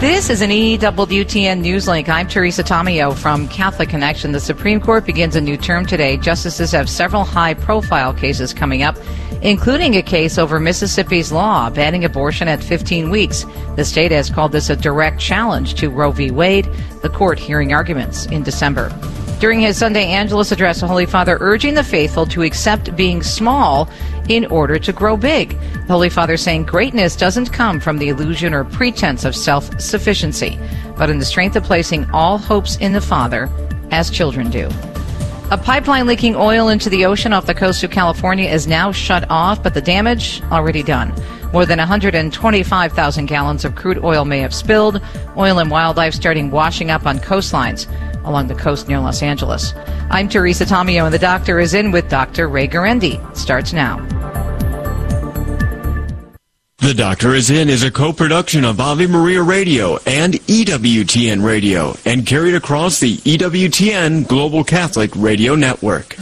This is an EWTN News Link. I'm Teresa Tomeo from Catholic Connection. The Supreme Court begins a new term today. Justices have several high profile cases coming up, including a case over Mississippi's law banning abortion at 15 weeks. The state has called this a direct challenge to Roe v. Wade, the court hearing arguments in December. During his Sunday Angelus address, the Holy Father urging the faithful to accept being small in order to grow big. The Holy Father saying greatness doesn't come from the illusion or pretense of self sufficiency, but in the strength of placing all hopes in the Father, as children do. A pipeline leaking oil into the ocean off the coast of California is now shut off, but the damage already done. More than 125,000 gallons of crude oil may have spilled. Oil and wildlife starting washing up on coastlines along the coast near Los Angeles. I'm Teresa Tomeo, and the doctor is in with Dr. Ray Guarendi. Starts now. The Doctor is In is a co-production of Ave Maria Radio and EWTN Radio and carried across the EWTN Global Catholic Radio Network.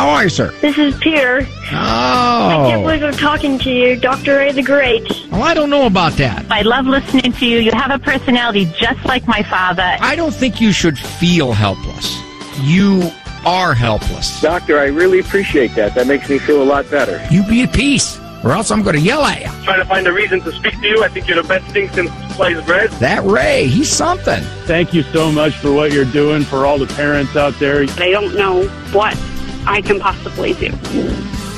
How are you, sir? This is Peter. Oh. I can't believe I'm talking to you, Dr. Ray the Great. Well, I don't know about that. I love listening to you. You have a personality just like my father. I don't think you should feel helpless. You are helpless. Doctor, I really appreciate that. That makes me feel a lot better. You be at peace, or else I'm going to yell at you. Trying to find a reason to speak to you. I think you're the best thing since sliced bread. That Ray, he's something. Thank you so much for what you're doing for all the parents out there. They don't know what I can possibly do.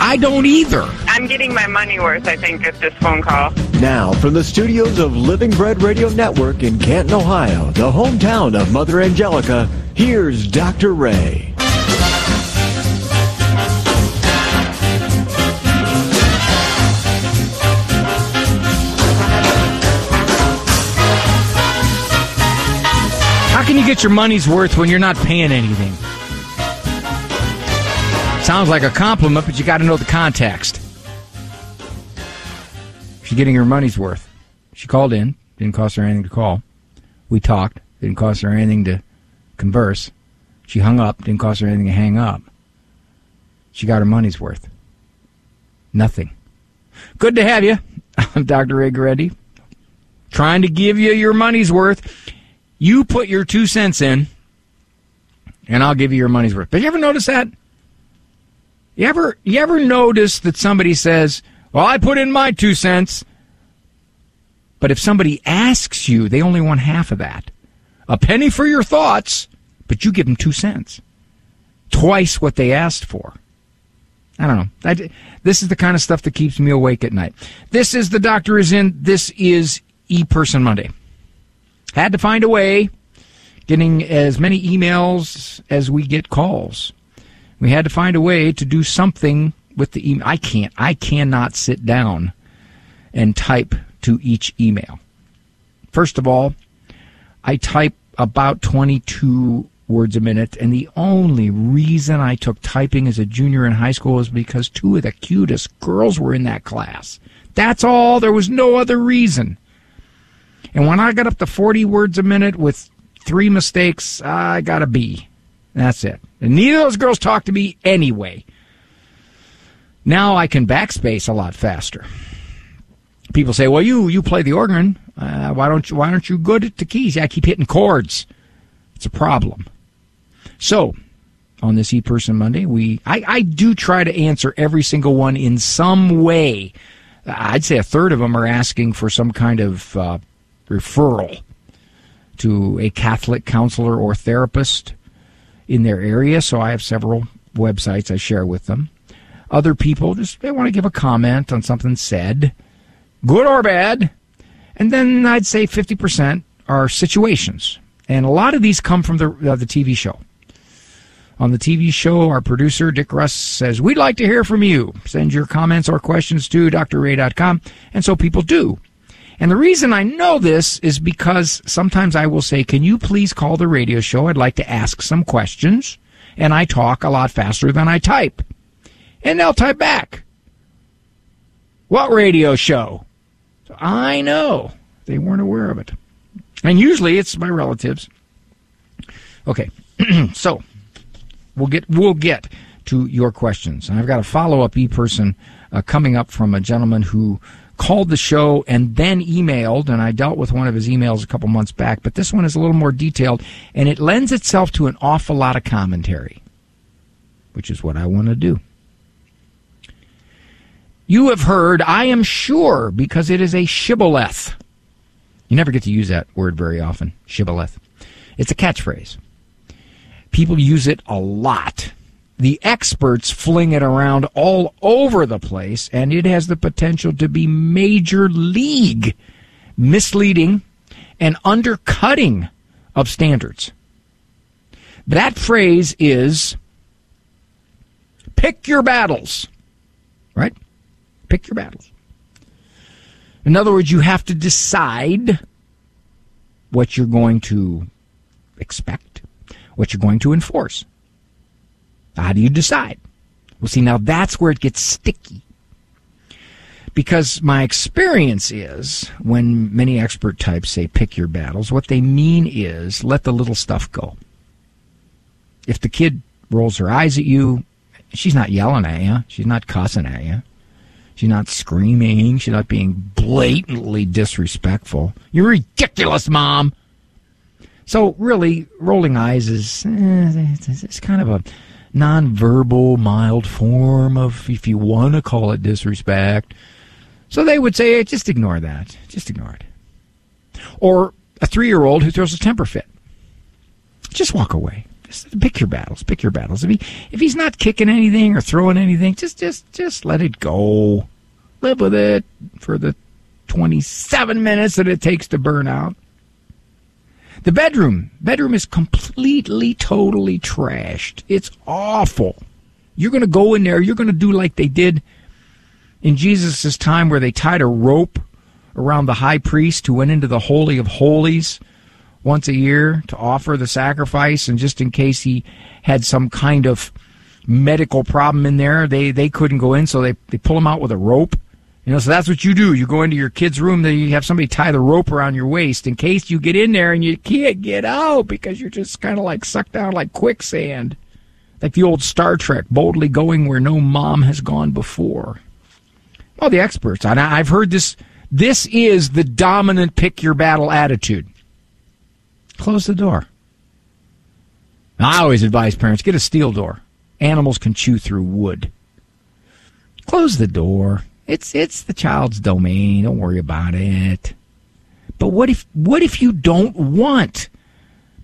I don't either. I'm getting my money worth, I think, at this phone call. Now, from the studios of Living Bread Radio Network in Canton, Ohio, the hometown of Mother Angelica, here's Dr. Ray. How can you get your money's worth when you're not paying anything? Sounds like a compliment, but you got to know the context. She's getting her money's worth. She called in. Didn't cost her anything to call. We talked. Didn't cost her anything to converse. She hung up. Didn't cost her anything to hang up. She got her money's worth. Nothing. Good to have you. I'm Dr. Ray Guarendi. Trying to give you your money's worth. You put your two cents in, and I'll give you your money's worth. But you ever notice that? You ever you ever notice that somebody says, "Well, I put in my two cents," but if somebody asks you, they only want half of that. A penny for your thoughts, but you give them two cents, twice what they asked for. I don't know. I, this is the kind of stuff that keeps me awake at night. This is the doctor is in. This is E Person Monday. Had to find a way, getting as many emails as we get calls. We had to find a way to do something with the email. I can't. I cannot sit down and type to each email. First of all, I type about 22 words a minute, and the only reason I took typing as a junior in high school is because two of the cutest girls were in that class. That's all. There was no other reason. And when I got up to 40 words a minute with three mistakes, I got a B. That's it. And neither of those girls talk to me anyway. Now I can backspace a lot faster. People say, "Well, you you play the organ. Uh, why don't you why aren't you good at the keys?" I keep hitting chords. It's a problem. So, on this e-person Monday, we I, I do try to answer every single one in some way. I'd say a third of them are asking for some kind of uh, referral to a Catholic counselor or therapist in their area. So I have several websites I share with them. Other people just they want to give a comment on something said, good or bad. And then I'd say 50% are situations. And a lot of these come from the, uh, the TV show. On the TV show, our producer, Dick Russ, says, We'd like to hear from you. Send your comments or questions to drray.com. And so people do. And the reason I know this is because sometimes I will say, Can you please call the radio show? I'd like to ask some questions. And I talk a lot faster than I type. And they'll type back. What radio show? So I know they weren't aware of it. And usually it's my relatives. Okay. so we'll get we'll get to your questions. And I've got a follow up e person uh, coming up from a gentleman who called the show and then emailed, and I dealt with one of his emails a couple months back, but this one is a little more detailed, and it lends itself to an awful lot of commentary, which is what I want to do. You have heard, I am sure, because it is a shibboleth. You never get to use that word very often, shibboleth. It's a catchphrase. People use it a lot. The experts fling it around all over the place, and it has the potential to be major league misleading and undercutting of standards. That phrase is pick your battles, right? Pick your battles. In other words, you have to decide what you're going to expect, what you're going to enforce. How do you decide? Well, see, now that's where it gets sticky. Because my experience is when many expert types say pick your battles, what they mean is let the little stuff go. If the kid rolls her eyes at you, she's not yelling at you, she's not cussing at you. She's not screaming. She's not being blatantly disrespectful. You're ridiculous, Mom. So, really, rolling eyes is eh, it's kind of a nonverbal, mild form of, if you want to call it disrespect. So they would say, just ignore that. Just ignore it. Or a three year old who throws a temper fit. Just walk away. Just pick your battles. Pick your battles. If he if he's not kicking anything or throwing anything, just just just let it go. Live with it for the twenty seven minutes that it takes to burn out. The bedroom. Bedroom is completely, totally trashed. It's awful. You're going to go in there, you're going to do like they did in Jesus' time where they tied a rope around the high priest who went into the Holy of Holies once a year to offer the sacrifice. And just in case he had some kind of medical problem in there, they, they couldn't go in, so they, they pull him out with a rope you know, so that's what you do. You go into your kid's room, then you have somebody tie the rope around your waist in case you get in there and you can't get out because you're just kind of like sucked down like quicksand. Like the old Star Trek, boldly going where no mom has gone before. Well, the experts, and I've heard this, this is the dominant pick your battle attitude. Close the door. I always advise parents get a steel door. Animals can chew through wood. Close the door it's it's the child's domain. Don't worry about it. But what if what if you don't want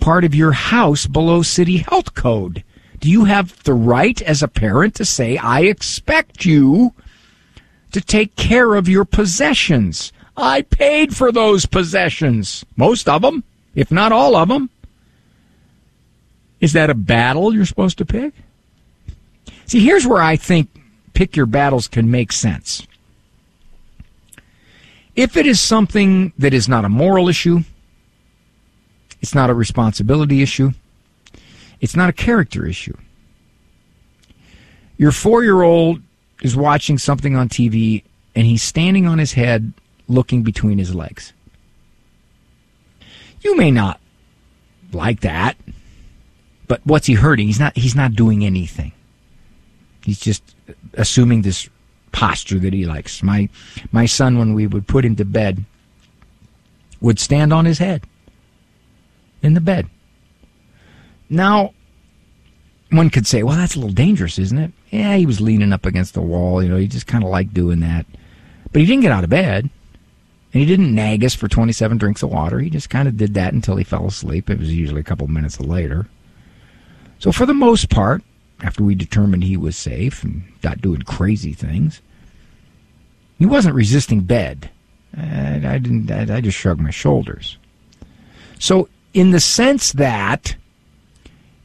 part of your house below city health code? Do you have the right as a parent to say, I expect you to take care of your possessions? I paid for those possessions. Most of them, if not all of them. Is that a battle you're supposed to pick? See, here's where I think pick your battles can make sense. If it is something that is not a moral issue, it's not a responsibility issue, it's not a character issue. Your four year old is watching something on TV and he's standing on his head looking between his legs. You may not like that, but what's he hurting? He's not he's not doing anything. He's just assuming this posture that he likes. My my son, when we would put him to bed, would stand on his head in the bed. Now, one could say, well, that's a little dangerous, isn't it? Yeah, he was leaning up against the wall. You know, he just kind of liked doing that. But he didn't get out of bed. And he didn't nag us for 27 drinks of water. He just kind of did that until he fell asleep. It was usually a couple minutes later. So, for the most part, after we determined he was safe and not doing crazy things. He wasn't resisting bed. I, I didn't. I just shrugged my shoulders. So, in the sense that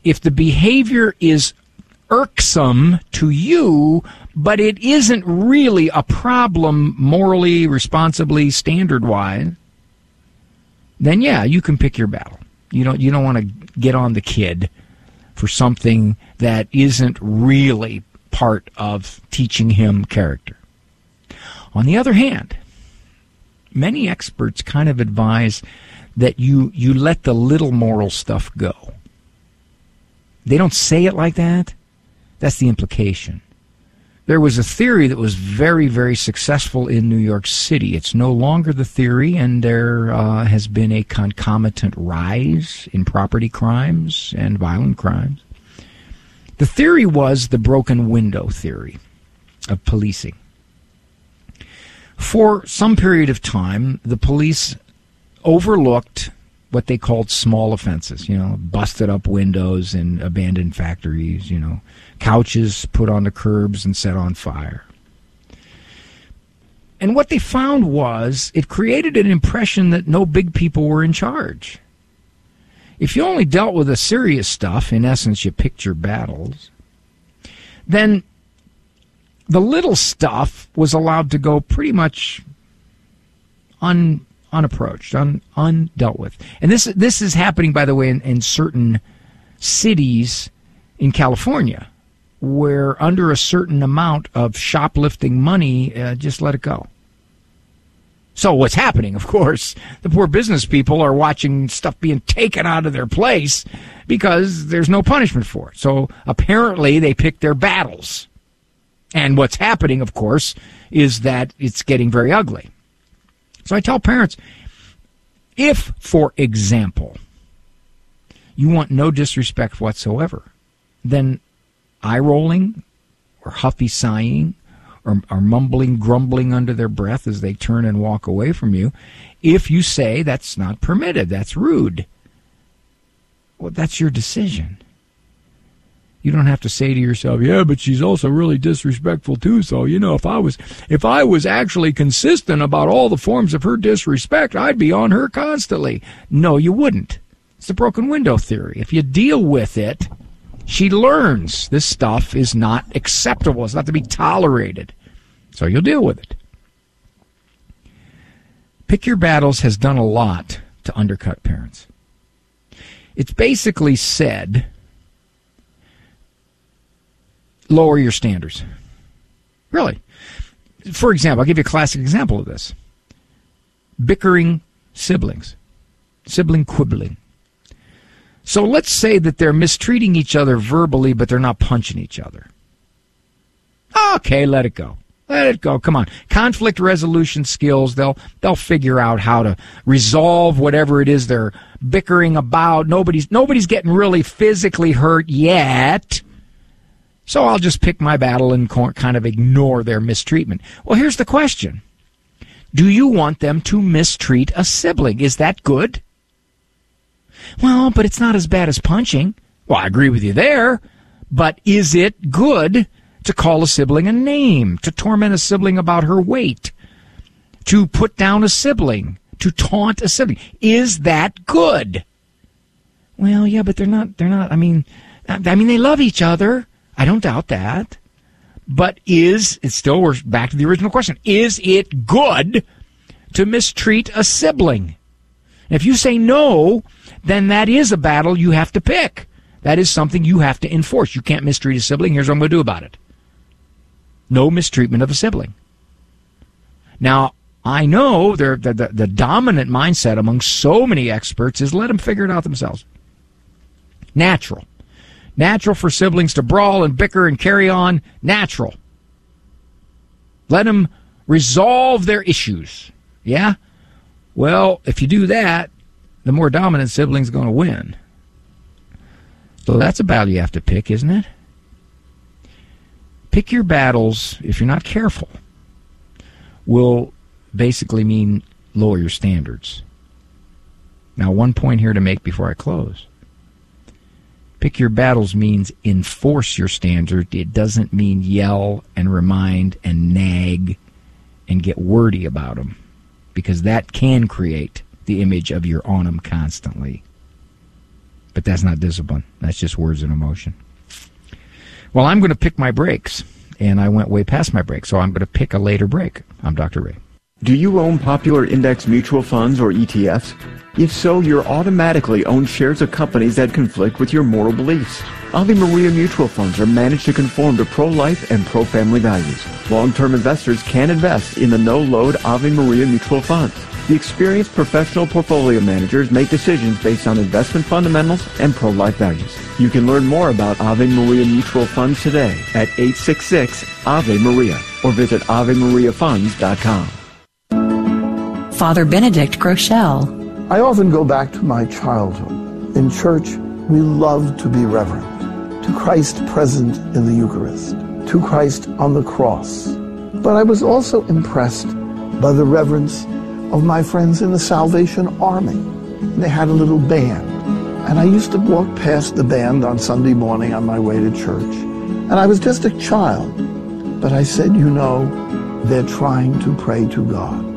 if the behavior is irksome to you, but it isn't really a problem morally, responsibly, standard wise, then yeah, you can pick your battle. You don't you don't want to get on the kid for something that isn't really part of teaching him character. On the other hand, many experts kind of advise that you, you let the little moral stuff go. They don't say it like that. That's the implication. There was a theory that was very, very successful in New York City. It's no longer the theory, and there uh, has been a concomitant rise in property crimes and violent crimes. The theory was the broken window theory of policing. For some period of time, the police overlooked what they called small offenses, you know, busted up windows in abandoned factories, you know, couches put on the curbs and set on fire. And what they found was it created an impression that no big people were in charge. If you only dealt with the serious stuff, in essence, you picked your battles, then the little stuff was allowed to go pretty much un, unapproached, un, undealt with. And this this is happening, by the way, in, in certain cities in California, where under a certain amount of shoplifting money, uh, just let it go. So what's happening, of course, the poor business people are watching stuff being taken out of their place because there's no punishment for it. So apparently they pick their battles. And what's happening, of course, is that it's getting very ugly. So I tell parents, if, for example, you want no disrespect whatsoever, then eye rolling or huffy sighing or, or, mumbling, grumbling under their breath as they turn and walk away from you, if you say that's not permitted, that's rude, well, that's your decision. You don't have to say to yourself, "Yeah, but she's also really disrespectful too." So you know, if I was if I was actually consistent about all the forms of her disrespect, I'd be on her constantly. No, you wouldn't. It's the broken window theory. If you deal with it, she learns this stuff is not acceptable. It's not to be tolerated. So you'll deal with it. Pick Your Battles has done a lot to undercut parents. It's basically said lower your standards. Really. For example, I'll give you a classic example of this bickering siblings, sibling quibbling. So let's say that they're mistreating each other verbally, but they're not punching each other. Okay, let it go. Let it go. Come on. Conflict resolution skills. They'll, they'll figure out how to resolve whatever it is they're bickering about. Nobody's, nobody's getting really physically hurt yet. So I'll just pick my battle and kind of ignore their mistreatment. Well, here's the question. Do you want them to mistreat a sibling? Is that good? Well, but it's not as bad as punching. Well, I agree with you there. But is it good to call a sibling a name, to torment a sibling about her weight, to put down a sibling, to taunt a sibling? Is that good? Well, yeah, but they're not, they're not, I mean, I mean, they love each other. I don't doubt that. But is, it's still, we're back to the original question. Is it good to mistreat a sibling? If you say no, then that is a battle you have to pick. That is something you have to enforce. You can't mistreat a sibling. Here's what I'm going to do about it. No mistreatment of a sibling. Now, I know the, the, the dominant mindset among so many experts is let them figure it out themselves. Natural. Natural for siblings to brawl and bicker and carry on. Natural. Let them resolve their issues. Yeah? Well, if you do that, the more dominant sibling's going to win. So that's a battle you have to pick, isn't it? Pick your battles, if you're not careful, will basically mean lower your standards. Now, one point here to make before I close. Pick your battles means enforce your standard. It doesn't mean yell and remind and nag and get wordy about them because that can create the image of you're on them constantly. But that's not discipline. That's just words and emotion. Well, I'm going to pick my breaks, and I went way past my break, so I'm going to pick a later break. I'm Dr. Ray. Do you own popular index mutual funds or ETFs? If so, you're automatically own shares of companies that conflict with your moral beliefs. Ave Maria mutual funds are managed to conform to pro-life and pro-family values. Long-term investors can invest in the no-load Ave Maria mutual funds. The experienced professional portfolio managers make decisions based on investment fundamentals and pro-life values. You can learn more about Ave Maria Mutual Funds today at 866 Ave Maria or visit AveMariaFunds.com. Father Benedict Groeschel. I often go back to my childhood. In church, we love to be reverent, to Christ present in the Eucharist, to Christ on the cross. But I was also impressed by the reverence of my friends in the Salvation Army. They had a little band, and I used to walk past the band on Sunday morning on my way to church. And I was just a child, but I said, you know, they're trying to pray to God.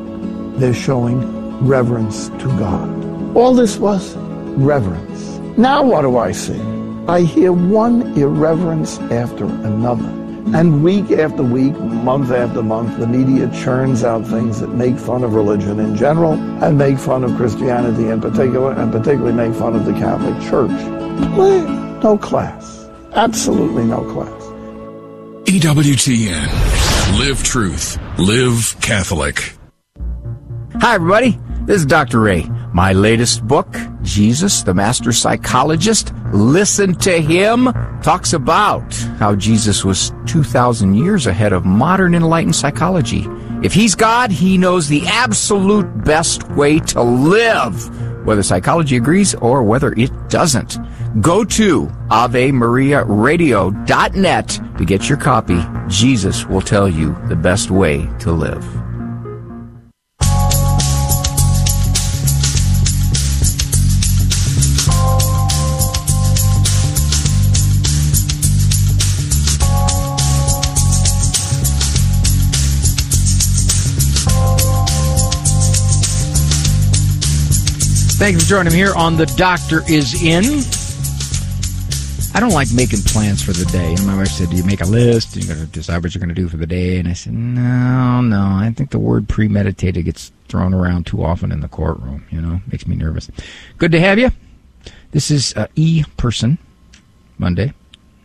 They're showing reverence to God. All this was reverence. Now what do I see? I hear one irreverence after another. And week after week, month after month, the media churns out things that make fun of religion in general and make fun of Christianity in particular, and particularly make fun of the Catholic Church. No class. Absolutely no class. EWTN. Live truth. Live Catholic. Hi, everybody. This is Dr. Ray. My latest book, Jesus, the Master Psychologist, Listen to Him, talks about how Jesus was 2,000 years ahead of modern enlightened psychology. If He's God, He knows the absolute best way to live, whether psychology agrees or whether it doesn't. Go to AveMariaRadio.net to get your copy. Jesus will tell you the best way to live. Thank you for joining me here on The Doctor is In. I don't like making plans for the day. And my wife said, Do you make a list? You're going to decide what you're going to do for the day? And I said, No, no. I think the word premeditated gets thrown around too often in the courtroom. You know, makes me nervous. Good to have you. This is uh, E Person Monday.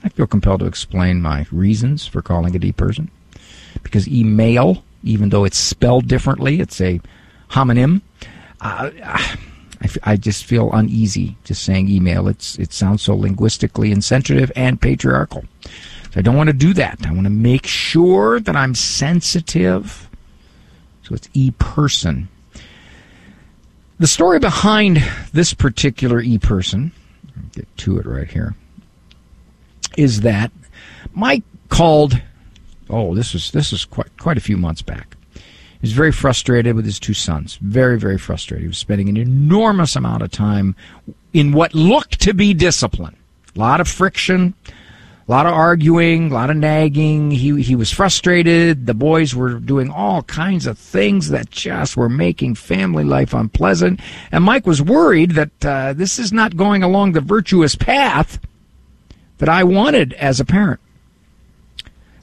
I feel compelled to explain my reasons for calling it E Person. Because email, even though it's spelled differently, it's a homonym. Uh, I, f- I just feel uneasy just saying email. It's it sounds so linguistically insensitive and patriarchal. So I don't want to do that. I want to make sure that I'm sensitive. So it's e person. The story behind this particular e person, get to it right here, is that Mike called. Oh, this was this was quite quite a few months back. He was very frustrated with his two sons. Very, very frustrated. He was spending an enormous amount of time in what looked to be discipline. A lot of friction, a lot of arguing, a lot of nagging. He, he was frustrated. The boys were doing all kinds of things that just were making family life unpleasant. And Mike was worried that uh, this is not going along the virtuous path that I wanted as a parent.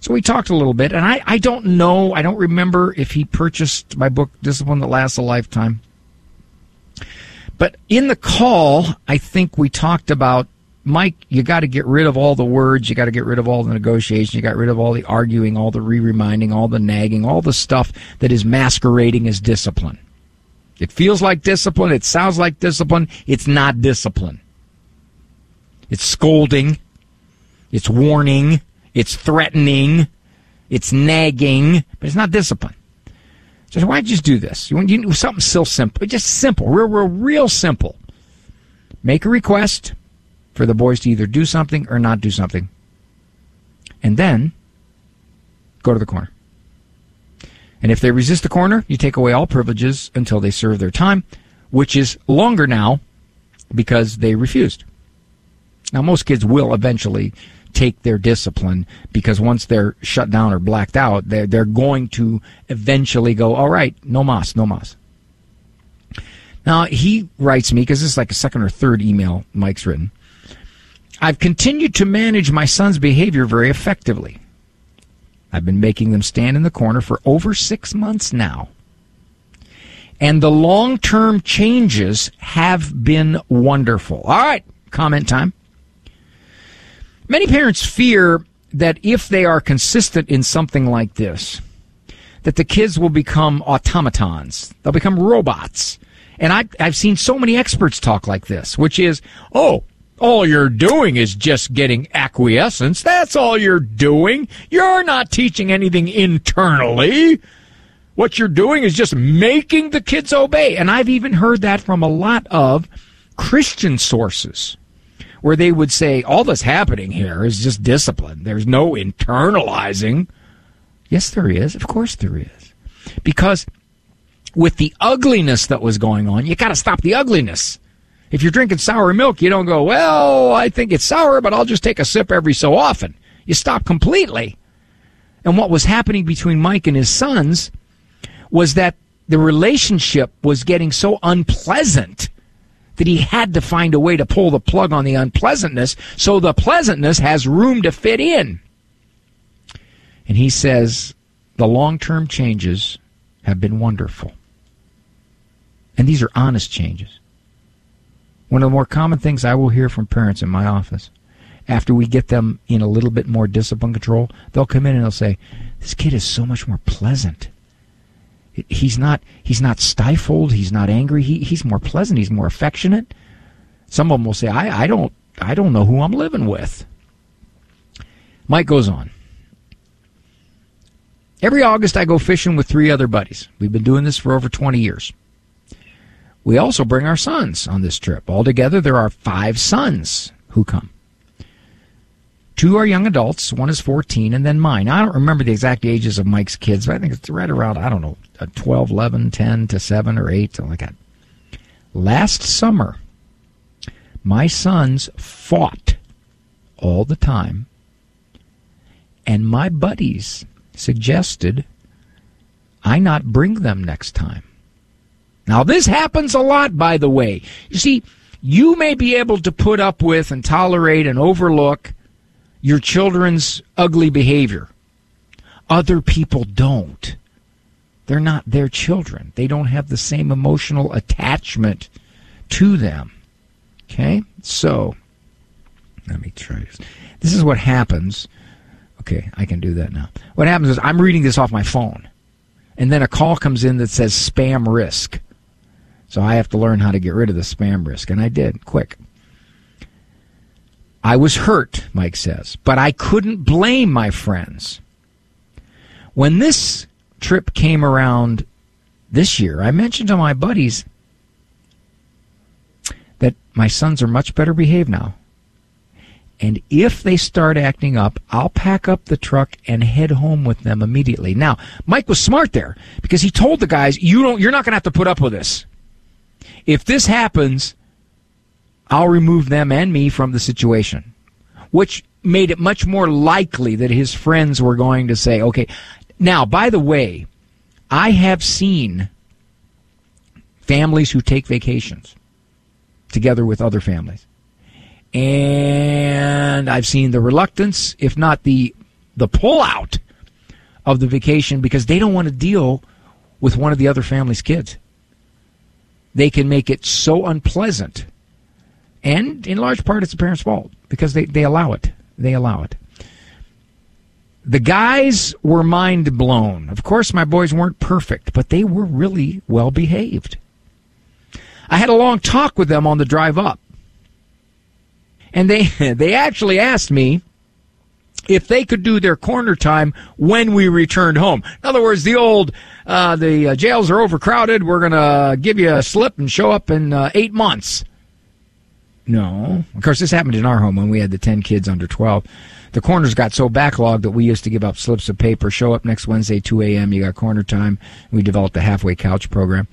So we talked a little bit, and I, I don't know, I don't remember if he purchased my book, Discipline That Lasts a Lifetime. But in the call, I think we talked about Mike, you got to get rid of all the words, you got to get rid of all the negotiation, you got rid of all the arguing, all the re reminding, all the nagging, all the stuff that is masquerading as discipline. It feels like discipline, it sounds like discipline, it's not discipline. It's scolding, it's warning, it's threatening, it's nagging, but it's not discipline. So why just do this? You want you, something still simple, just simple, real, real, real simple. Make a request for the boys to either do something or not do something, and then go to the corner. And if they resist the corner, you take away all privileges until they serve their time, which is longer now because they refused. Now, most kids will eventually take their discipline because once they're shut down or blacked out, they're, they're going to eventually go, all right, no mas, no mas. Now, he writes me, because this is like a second or third email Mike's written. I've continued to manage my son's behavior very effectively. I've been making them stand in the corner for over six months now. And the long term changes have been wonderful. All right, comment time. Many parents fear that if they are consistent in something like this, that the kids will become automatons. They'll become robots. And I, I've seen so many experts talk like this, which is, oh, all you're doing is just getting acquiescence. That's all you're doing. You're not teaching anything internally. What you're doing is just making the kids obey. And I've even heard that from a lot of Christian sources where they would say, all that's happening here is just discipline. There's no internalizing. Yes, there is. Of course there is. Because with the ugliness that was going on, you got to stop the ugliness. If you're drinking sour milk, you don't go, well, I think it's sour, but I'll just take a sip every so often. You stop completely. And what was happening between Mike and his sons was that the relationship was getting so unpleasant that he had to find a way to pull the plug on the unpleasantness so the pleasantness has room to fit in. And he says the long term changes have been wonderful. And these are honest changes. One of the more common things I will hear from parents in my office after we get them in a little bit more discipline control, they'll come in and they'll say, This kid is so much more pleasant. He's not he's not stifled, he's not angry, he, he's more pleasant, he's more affectionate. Some of them will say, I, I don't I don't know who I'm living with. Mike goes on. Every August I go fishing with three other buddies. We've been doing this for over 20 years. We also bring our sons on this trip. Altogether, there are five sons who come. Two are young adults, one is 14, and then mine. I don't remember the exact ages of Mike's kids, but I think it's right around, I don't know, Uh, 12, 11, 10 to 7 or 8, something like that. Last summer, my sons fought all the time, and my buddies suggested I not bring them next time. Now, this happens a lot, by the way. You see, you may be able to put up with and tolerate and overlook your children's ugly behavior. Other people don't. They're not their children. They don't have the same emotional attachment to them. Okay? So, let me try this. This is what happens. Okay, I can do that now. What happens is I'm reading this off my phone, and then a call comes in that says spam risk. So I have to learn how to get rid of the spam risk. And I did, quick. I was hurt, Mike says, but I couldn't blame my friends. When this trip came around this year, I mentioned to my buddies that my sons are much better behaved now. And if they start acting up, I'll pack up the truck and head home with them immediately. Now, Mike was smart there because he told the guys, you don't, you're not going to have to put up with this. If this happens, I'll remove them and me from the situation, which made it much more likely that his friends were going to say, okay. Now, by the way, I have seen families who take vacations together with other families. And I've seen the reluctance, if not the the pullout of the vacation because they don't want to deal with one of the other family's kids they can make it so unpleasant. And in large part, it's the parents' fault because they, they allow it. They allow it. The guys were mind blown. Of course, my boys weren't perfect, but they were really well behaved. I had a long talk with them on the drive up. And they, they actually asked me if they could do their corner time when we returned home. In other words, the old, uh, the uh, jails are overcrowded. We're going to give you a slip and show up in uh, eight months. No. Of course, this happened in our home when we had the 10 kids under 12. The corners got so backlogged that we used to give up slips of paper. Show up next Wednesday, 2 a.m. You got corner time. We developed a halfway couch program.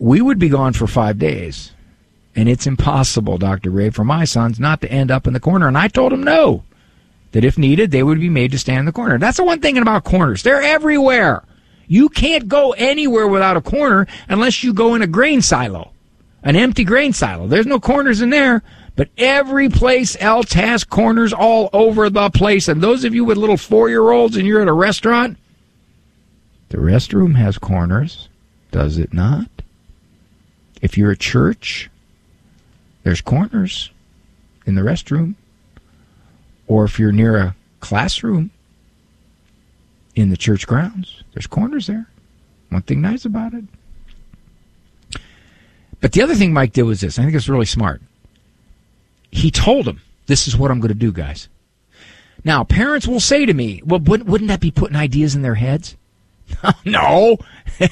We would be gone for five days. And it's impossible, Dr. Ray, for my sons not to end up in the corner. And I told them no, that if needed, they would be made to stand in the corner. That's the one thing about corners. They're everywhere. You can't go anywhere without a corner unless you go in a grain silo, an empty grain silo. There's no corners in there, but every place else has corners all over the place. And those of you with little four year olds and you're at a restaurant, the restroom has corners, does it not? If you're at church, there's corners in the restroom. Or if you're near a classroom, in the church grounds. There's corners there. One thing nice about it. But the other thing Mike did was this. I think it's really smart. He told them, "This is what I'm going to do, guys." Now, parents will say to me, "Well, wouldn't, that be putting ideas in their heads?" no,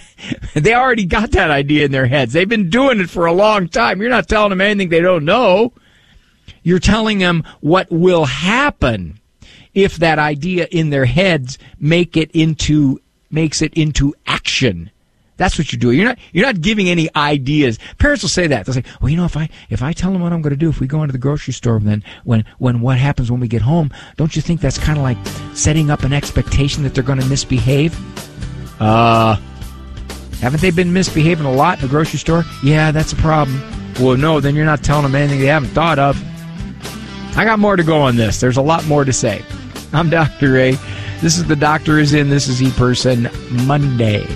they already got that idea in their heads. They've been doing it for a long time. You're not telling them anything they don't know. You're telling them what will happen if that idea in their heads make it into makes it into action. That's what you're doing. You're not you're not giving any ideas. Parents will say that. They'll say, "Well, you know, if I if I tell them what I'm going to do if we go into the grocery store, then when when what happens when we get home, don't you think that's kind of like setting up an expectation that they're going to misbehave?" Uh, haven't they been misbehaving a lot in the grocery store? Yeah, that's a problem. Well, no, then you're not telling them anything they haven't thought of. I got more to go on this. There's a lot more to say. I'm Dr. Ray. This is The Doctor is In. This is E Person Monday.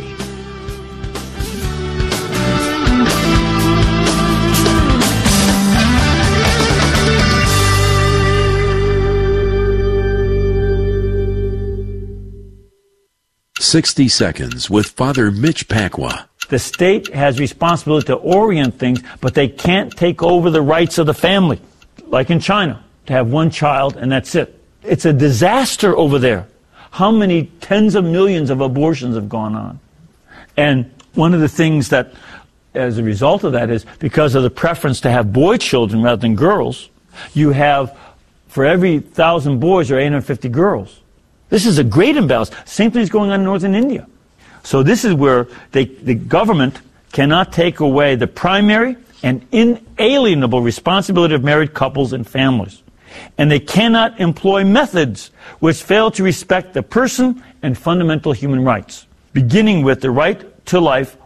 Sixty Seconds with Father Mitch Pacwa. The state has responsibility to orient things, but they can't take over the rights of the family, like in China, to have one child and that's it. It's a disaster over there. How many tens of millions of abortions have gone on? And one of the things that, as a result of that, is because of the preference to have boy children rather than girls, you have, for every thousand boys, there are 850 girls. This is a great imbalance. Same thing is going on in northern India. So this is where they, the government cannot take away the primary and inalienable responsibility of married couples and families. And they cannot employ methods which fail to respect the person and fundamental human rights. Beginning with the right to life,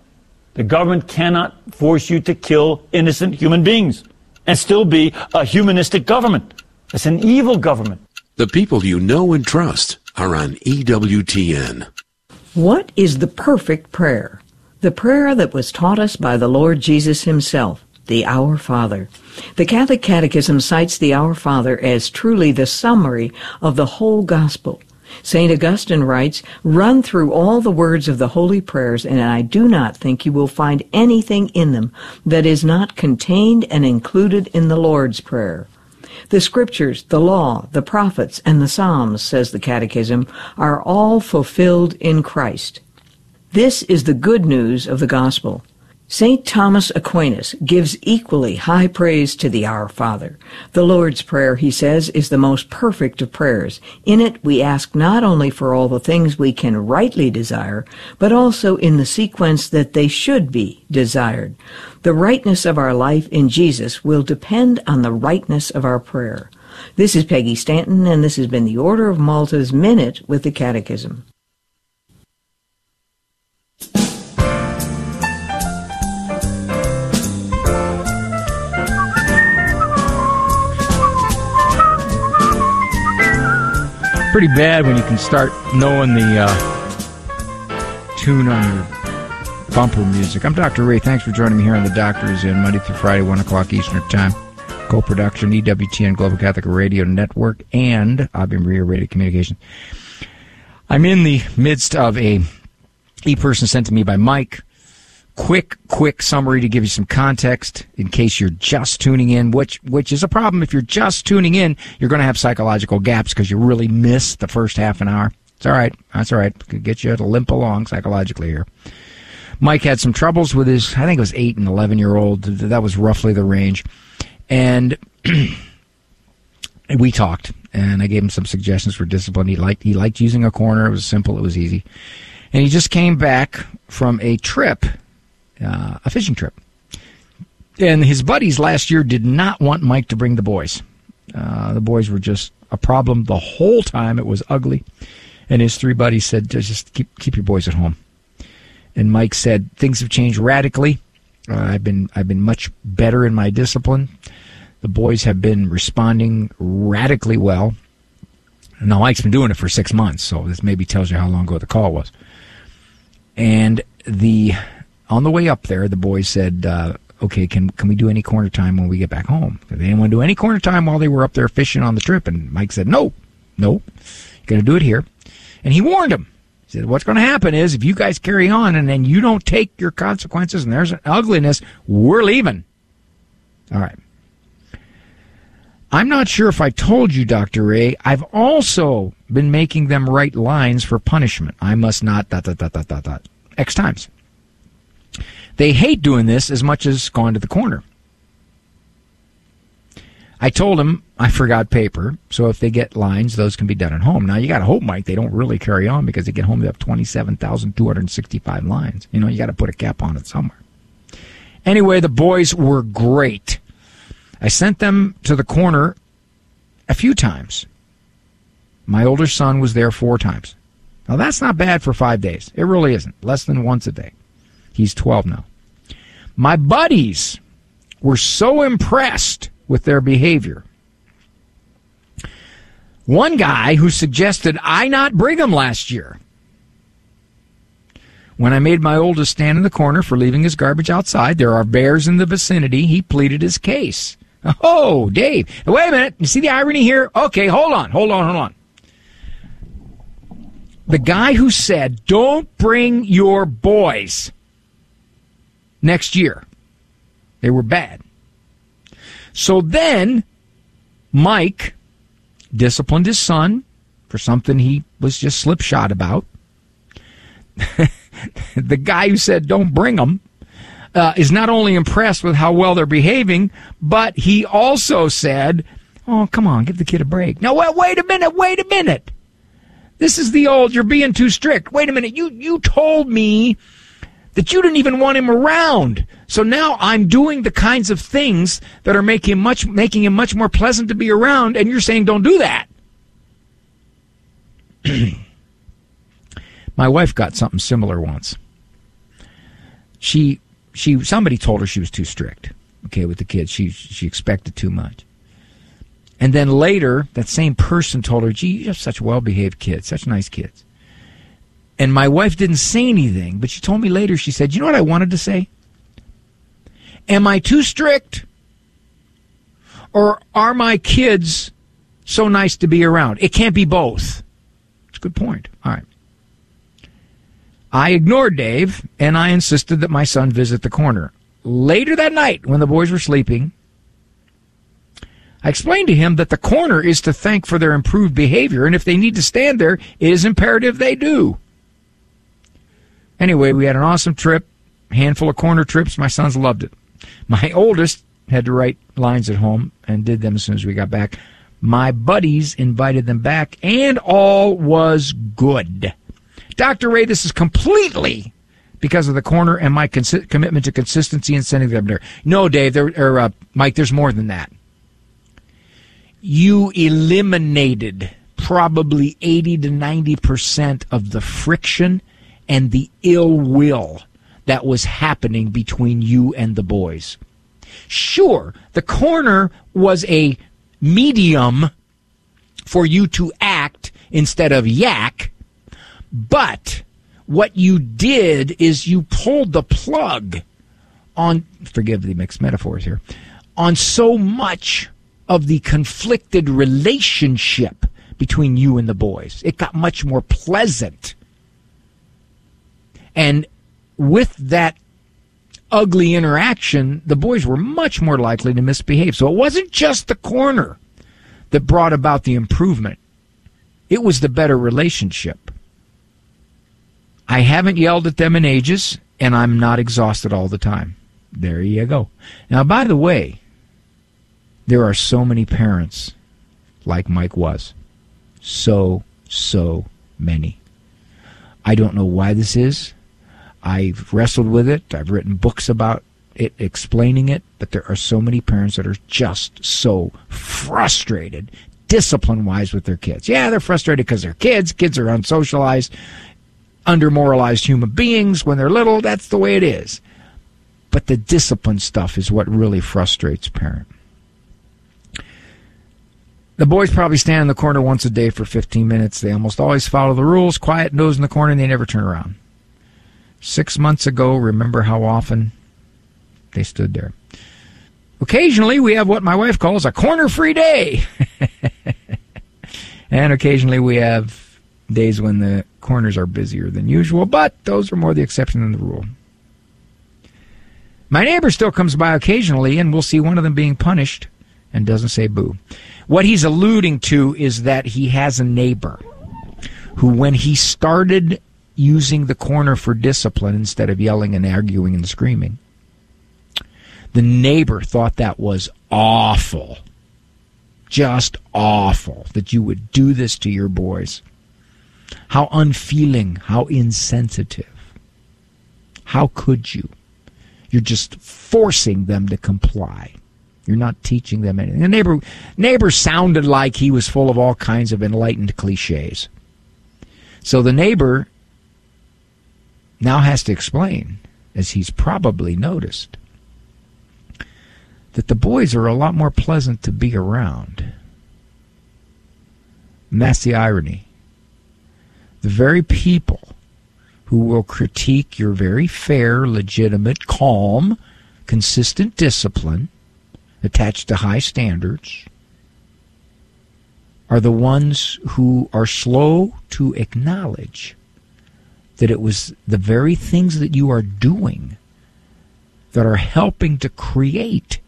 the government cannot force you to kill innocent human beings and still be a humanistic government. It's an evil government. The people you know and trust are on EWTN. What is the perfect prayer? The prayer that was taught us by the Lord Jesus himself, the Our Father. The Catholic Catechism cites the Our Father as truly the summary of the whole gospel. St. Augustine writes, Run through all the words of the holy prayers, and I do not think you will find anything in them that is not contained and included in the Lord's Prayer. The scriptures, the law, the prophets, and the Psalms, says the Catechism, are all fulfilled in Christ. This is the good news of the gospel. St. Thomas Aquinas gives equally high praise to the Our Father. The Lord's Prayer, he says, is the most perfect of prayers. In it, we ask not only for all the things we can rightly desire, but also in the sequence that they should be desired. The rightness of our life in Jesus will depend on the rightness of our prayer. This is Peggy Stanton, and this has been the Order of Malta's Minute with the Catechism. Pretty bad when you can start knowing the uh, tune on your bumper music. I'm Dr. Ray. Thanks for joining me here on The Doctor is In Monday through Friday, 1 o'clock Eastern Time. Co-production, EWTN Global Catholic Radio Network and Ave Maria Radio Communications. I'm in the midst of a e-person sent to me by Mike. Quick, quick summary to give you some context in case you're just tuning in, which which is a problem. If you're just tuning in, you're going to have psychological gaps because you really missed the first half an hour. It's all right. That's all right. Could get you to limp along psychologically here. Mike had some troubles with his, I think it was eight and 11 year old. That was roughly the range. And we talked and I gave him some suggestions for discipline. He liked, he liked using a corner. It was simple. It was easy. And he just came back from a trip, uh, a fishing trip. And his buddies last year did not want Mike to bring the boys. Uh, the boys were just a problem the whole time. It was ugly. And his three buddies said, just keep, keep your boys at home. And Mike said things have changed radically. Uh, I've been I've been much better in my discipline. The boys have been responding radically well. Now Mike's been doing it for six months, so this maybe tells you how long ago the call was. And the on the way up there, the boys said, uh, "Okay, can can we do any corner time when we get back home?" They didn't want to do any corner time while they were up there fishing on the trip. And Mike said, "No, no, you're going to do it here." And he warned them. He said, what's going to happen is if you guys carry on and then you don't take your consequences and there's an ugliness, we're leaving. All right. I'm not sure if I told you, Dr. Ray, I've also been making them write lines for punishment. I must not, dot, dot, dot, dot, dot, dot, X times. They hate doing this as much as going to the corner. I told them I forgot paper, so if they get lines, those can be done at home. Now you got to hope, Mike, they don't really carry on because they get home they have twenty-seven thousand two hundred sixty-five lines. You know, you got to put a cap on it somewhere. Anyway, the boys were great. I sent them to the corner a few times. My older son was there four times. Now that's not bad for five days. It really isn't. Less than once a day. He's 12 now. My buddies were so impressed with their behavior. One guy who suggested I not bring him last year. When I made my oldest stand in the corner for leaving his garbage outside, there are bears in the vicinity, he pleaded his case. Oh, Dave. Wait a minute. You see the irony here? Okay, hold on, hold on, hold on. The guy who said, don't bring your boys next year. They were bad. So then Mike disciplined his son for something he was just slipshod about. the guy who said, don't bring them, uh, is not only impressed with how well they're behaving, but he also said, oh, come on, give the kid a break. Now, wait, wait a minute, wait a minute. This is the old, you're being too strict. Wait a minute, you, you told me that you didn't even want him around. So now I'm doing the kinds of things that are making him much making him much more pleasant to be around, and you're saying don't do that. My wife got something similar once. She she somebody told her she was too strict. Okay, with the kids, she she expected too much. And then later, that same person told her, "Gee, you have such well-behaved kids, such nice kids." And my wife didn't say anything, but she told me later, she said, You know what I wanted to say? Am I too strict? Or are my kids so nice to be around? It can't be both. It's a good point. All right. I ignored Dave and I insisted that my son visit the corner. Later that night, when the boys were sleeping, I explained to him that the corner is to thank for their improved behavior, and if they need to stand there, it is imperative they do. Anyway, we had an awesome trip, handful of corner trips. My sons loved it. My oldest had to write lines at home and did them as soon as we got back. My buddies invited them back, and all was good. Dr. Ray, this is completely because of the corner and my consi- commitment to consistency and sending them there. No, Dave, there, or uh, Mike, there's more than that. You eliminated probably 80 to 90 percent of the friction and the ill will that was happening between you and the boys. Sure, the corner was a medium for you to act instead of yak, but what you did is you pulled the plug on, forgive the mixed metaphors here, on so much of the conflicted relationship between you and the boys. It got much more pleasant and with that ugly interaction, the boys were much more likely to misbehave. So it wasn't just the corner that brought about the improvement, it was the better relationship. I haven't yelled at them in ages, and I'm not exhausted all the time. There you go. Now, by the way, there are so many parents like Mike was. So, so many. I don't know why this is. I've wrestled with it. I've written books about it, explaining it, but there are so many parents that are just so frustrated, discipline wise, with their kids. Yeah, they're frustrated because they're kids. Kids are unsocialized, undermoralized human beings when they're little. That's the way it is. But the discipline stuff is what really frustrates parents. The boys probably stand in the corner once a day for 15 minutes. They almost always follow the rules, quiet nose in the corner, and they never turn around. Six months ago, remember how often they stood there. Occasionally, we have what my wife calls a corner free day. and occasionally, we have days when the corners are busier than usual, but those are more the exception than the rule. My neighbor still comes by occasionally, and we'll see one of them being punished and doesn't say boo. What he's alluding to is that he has a neighbor who, when he started using the corner for discipline instead of yelling and arguing and screaming, the neighbor thought that was awful. Just awful that you would do this to your boys. How unfeeling, how insensitive. How could you? You're just forcing them to comply. You're not teaching them anything. The neighbor neighbor sounded like he was full of all kinds of enlightened cliches. So the neighbor now has to explain, as he's probably noticed, that the boys are a lot more pleasant to be around. And that's the irony. The very people who will critique your very fair, legitimate, calm, consistent discipline attached to high standards are the ones who are slow to acknowledge that it was the very things that you are doing that are helping to create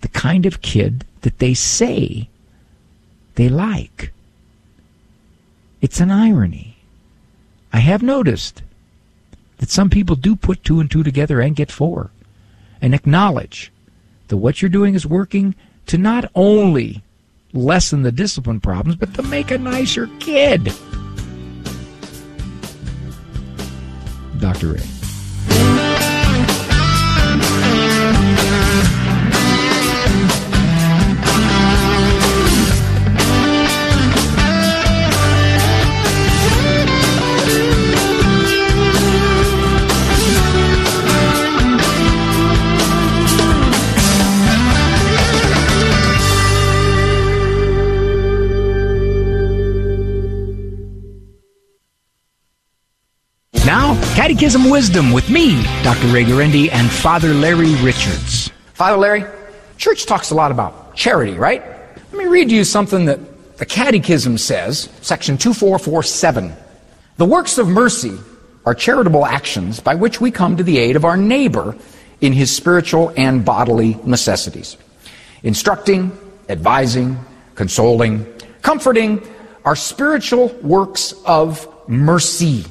the kind of kid that they say they like. It's an irony. I have noticed that some people do put two and two together and get four and acknowledge that what you're doing is working to not only lessen the discipline problems, but to make a nicer kid. Dr. Ray. Now, Catechism Wisdom with me, Dr. Ray Guarendi, and Father Larry Richards. Father Larry, church talks a lot about charity, right? Let me read you something that the Catechism says, section 2447. The works of mercy are charitable actions by which we come to the aid of our neighbor in his spiritual and bodily necessities. Instructing, advising, consoling, comforting are spiritual works of mercy.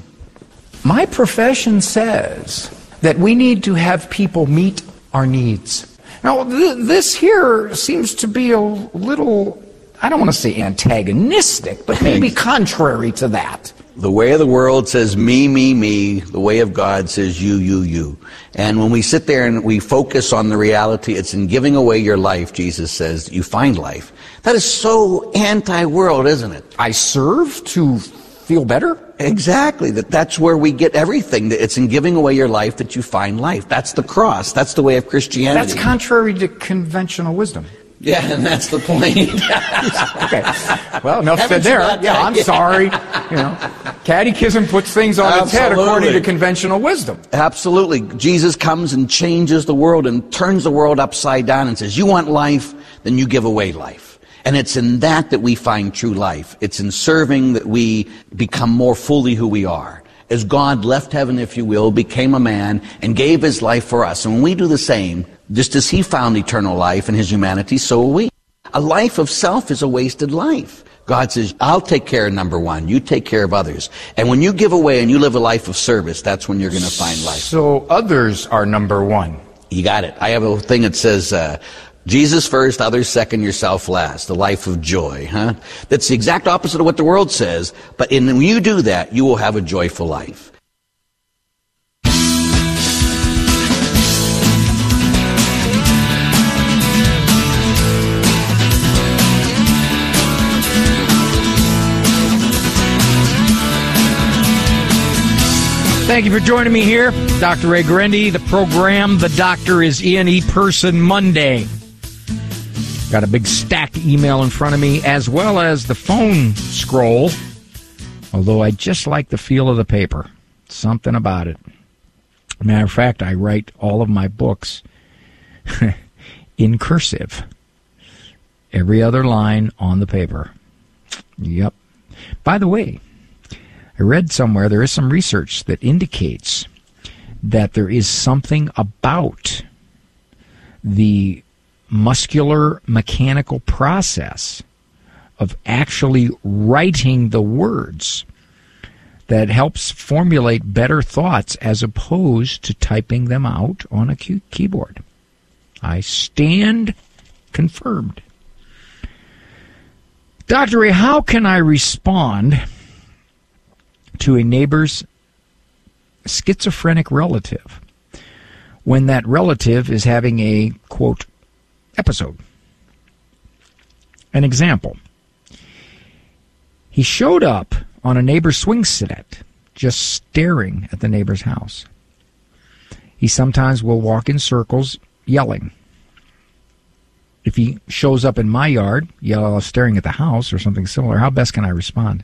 My profession says that we need to have people meet our needs. Now, th- this here seems to be a little, I don't want to say antagonistic, but maybe contrary to that. The way of the world says me, me, me. The way of God says you, you, you. And when we sit there and we focus on the reality, it's in giving away your life, Jesus says, you find life. That is so anti-world, isn't it? I serve to feel better? Exactly. That that's where we get everything. That it's in giving away your life that you find life. That's the cross. That's the way of Christianity. That's contrary to conventional wisdom. Yeah, and that's the point. okay. Well, enough said there. Yeah, I'm sorry. You know, Catechism puts things on its head according to conventional wisdom. Absolutely. Jesus comes and changes the world and turns the world upside down and says, "You want life? Then you give away life." And it's in that that we find true life. It's in serving that we become more fully who we are. As God left heaven, if you will, became a man and gave his life for us. And when we do the same, just as he found eternal life in his humanity, so will we. A life of self is a wasted life. God says, I'll take care of number one. You take care of others. And when you give away and you live a life of service, that's when you're going to find life. So others are number one. You got it. I have a thing that says, uh, Jesus first, others second, yourself last. The life of joy, huh? That's the exact opposite of what the world says. But in, when you do that, you will have a joyful life. Thank you for joining me here. Dr. Ray Guarendi, the program The Doctor is in E-Person Monday. Got a big stacked email in front of me, as well as the phone scroll. Although I just like the feel of the paper. Something about it. Matter of fact, I write all of my books in cursive. Every other line on the paper. Yep. By the way, I read somewhere there is some research that indicates that there is something about the muscular mechanical process of actually writing the words that helps formulate better thoughts as opposed to typing them out on a keyboard. I stand confirmed. Dr. A, how can I respond to a neighbor's schizophrenic relative when that relative is having a, quote, episode? An example. He showed up on a neighbor's swing set, just staring at the neighbor's house. He sometimes will walk in circles yelling. If he shows up in my yard, yelling, staring at the house or something similar, how best can I respond?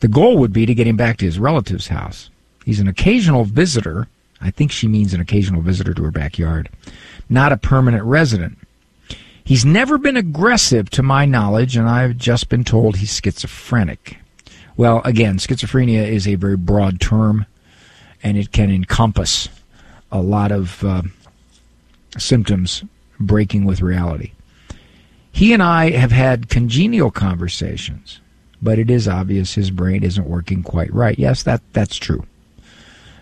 The goal would be to get him back to his relative's house. He's an occasional visitor. I think she means an occasional visitor to her backyard, not a permanent resident. He's never been aggressive to my knowledge, and I've just been told he's schizophrenic. Well, again, schizophrenia is a very broad term, and it can encompass a lot of uh, symptoms breaking with reality. He and I have had congenial conversations, but it is obvious his brain isn't working quite right. Yes, that that's true.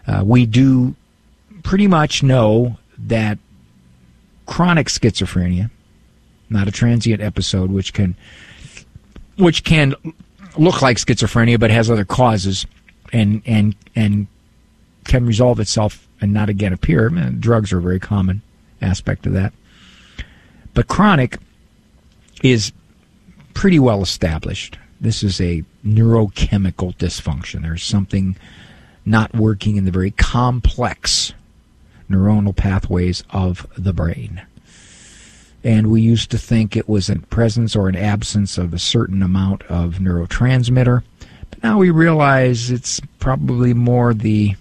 Uh, we do pretty much know that chronic schizophrenia, not a transient episode, which can which can look like schizophrenia but has other causes and and and can resolve itself and not again appear. drugs are a very common aspect of that. But chronic is pretty well established. This is a neurochemical dysfunction. There's something not working in the very complex neuronal pathways of the brain. And we used to think it was a presence or an absence of a certain amount of neurotransmitter. But now we realize it's probably more the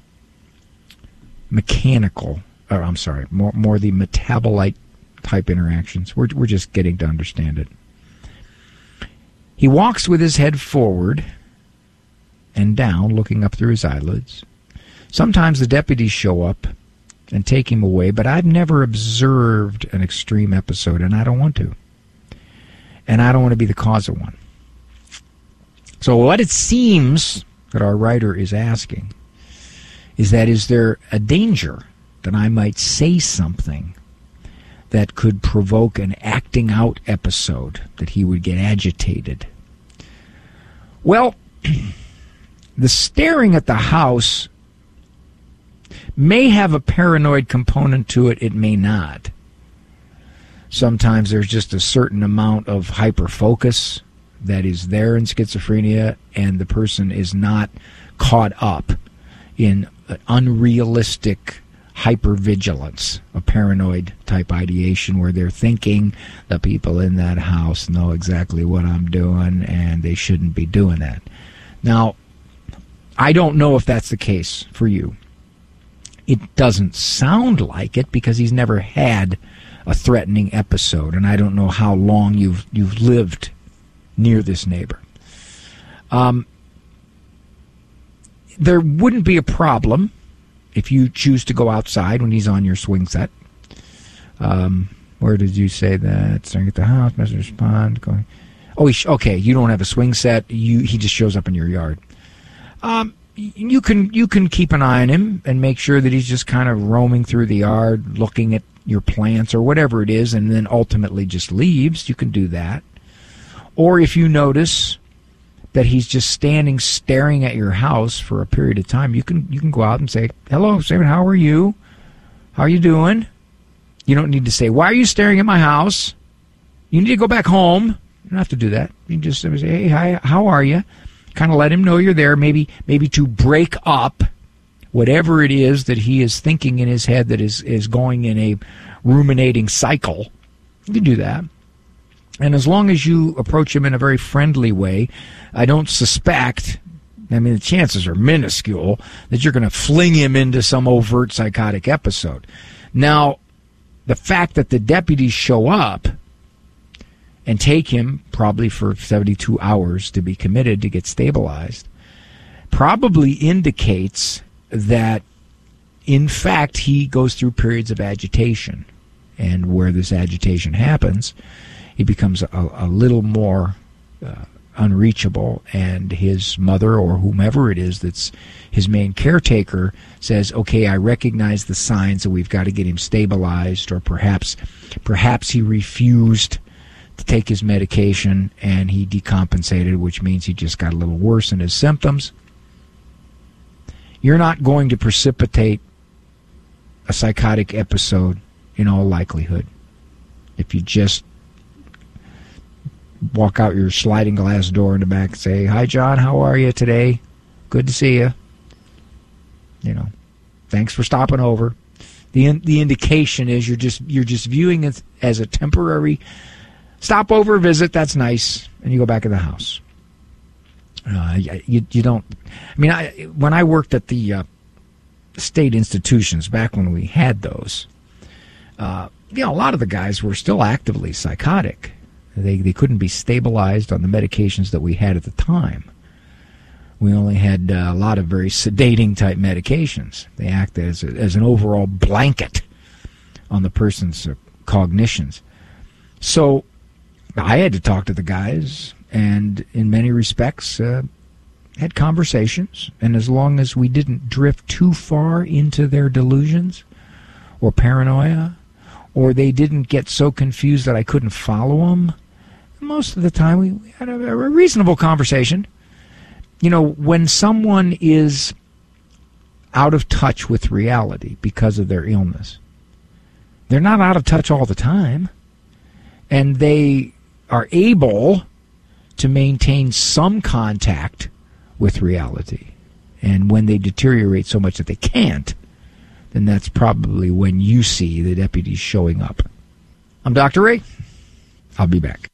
mechanical, or I'm sorry, more, more the metabolite type interactions. We're, we're just getting to understand it. He walks with his head forward and down, looking up through his eyelids. Sometimes the deputies show up and take him away, but I've never observed an extreme episode, and I don't want to. And I don't want to be the cause of one. So, what it seems that our writer is asking is that is there a danger that I might say something that could provoke an acting out episode, that he would get agitated. Well, the staring at the house may have a paranoid component to it, it may not. Sometimes there's just a certain amount of hyper focus that is there in schizophrenia, and the person is not caught up in unrealistic hypervigilance, a paranoid type ideation where they're thinking the people in that house know exactly what I'm doing and they shouldn't be doing that. Now, I don't know if that's the case for you. It doesn't sound like it because he's never had a threatening episode, and I don't know how long you've you've lived near this neighbor. Um, there wouldn't be a problem if you choose to go outside when he's on your swing set. Um, where did you say that? Staring at the house, message respond, going. Oh, sh- okay. You don't have a swing set. You he just shows up in your yard. Um, you can you can keep an eye on him and make sure that he's just kind of roaming through the yard, looking at your plants or whatever it is, and then ultimately just leaves. You can do that. Or if you notice that he's just standing staring at your house for a period of time, you can you can go out and say, "Hello, Stephen. How are you? How are you doing?" You don't need to say, "Why are you staring at my house?" You need to go back home. You don't have to do that. You can just say, "Hey, hi, how are you?" Kind of let him know you're there. Maybe maybe to break up whatever it is that he is thinking in his head that is is going in a ruminating cycle. You can do that. And as long as you approach him in a very friendly way, I don't suspect, I mean, the chances are minuscule that you're going to fling him into some overt psychotic episode. Now, the fact that the deputies show up and take him probably for 72 hours to be committed to get stabilized probably indicates that in fact he goes through periods of agitation. And where this agitation happens he becomes a, a little more uh, unreachable. And his mother or whomever it is that's his main caretaker says okay i recognize the signs that we've got to get him stabilized or perhaps perhaps he refused to take his medication and he decompensated which means he just got a little worse in his symptoms you're not going to precipitate a psychotic episode in all likelihood if you just walk out your sliding glass door in the back and say, "Hi, John. How are you today? Good to see you." You know, thanks for stopping over. the in, The indication is you're just you're just viewing it as a temporary stopover visit. That's nice, and you go back in the house. Uh, you you don't. I mean, I when I worked at the uh, state institutions back when we had those, uh, you know, a lot of the guys were still actively psychotic. They, they couldn't be stabilized on the medications that we had at the time. We only had uh, a lot of very sedating type medications. They act as, a, as an overall blanket on the person's uh, cognitions. So I had to talk to the guys, and in many respects, uh, had conversations. And as long as we didn't drift too far into their delusions or paranoia, or they didn't get so confused that I couldn't follow them, most of the time we, we had a, a reasonable conversation. You know, when someone is out of touch with reality because of their illness, they're not out of touch all the time, and they are able to maintain some contact with reality. And when they deteriorate so much that they can't, then that's probably when you see the deputies showing up. I'm Dr. Ray. I'll be back.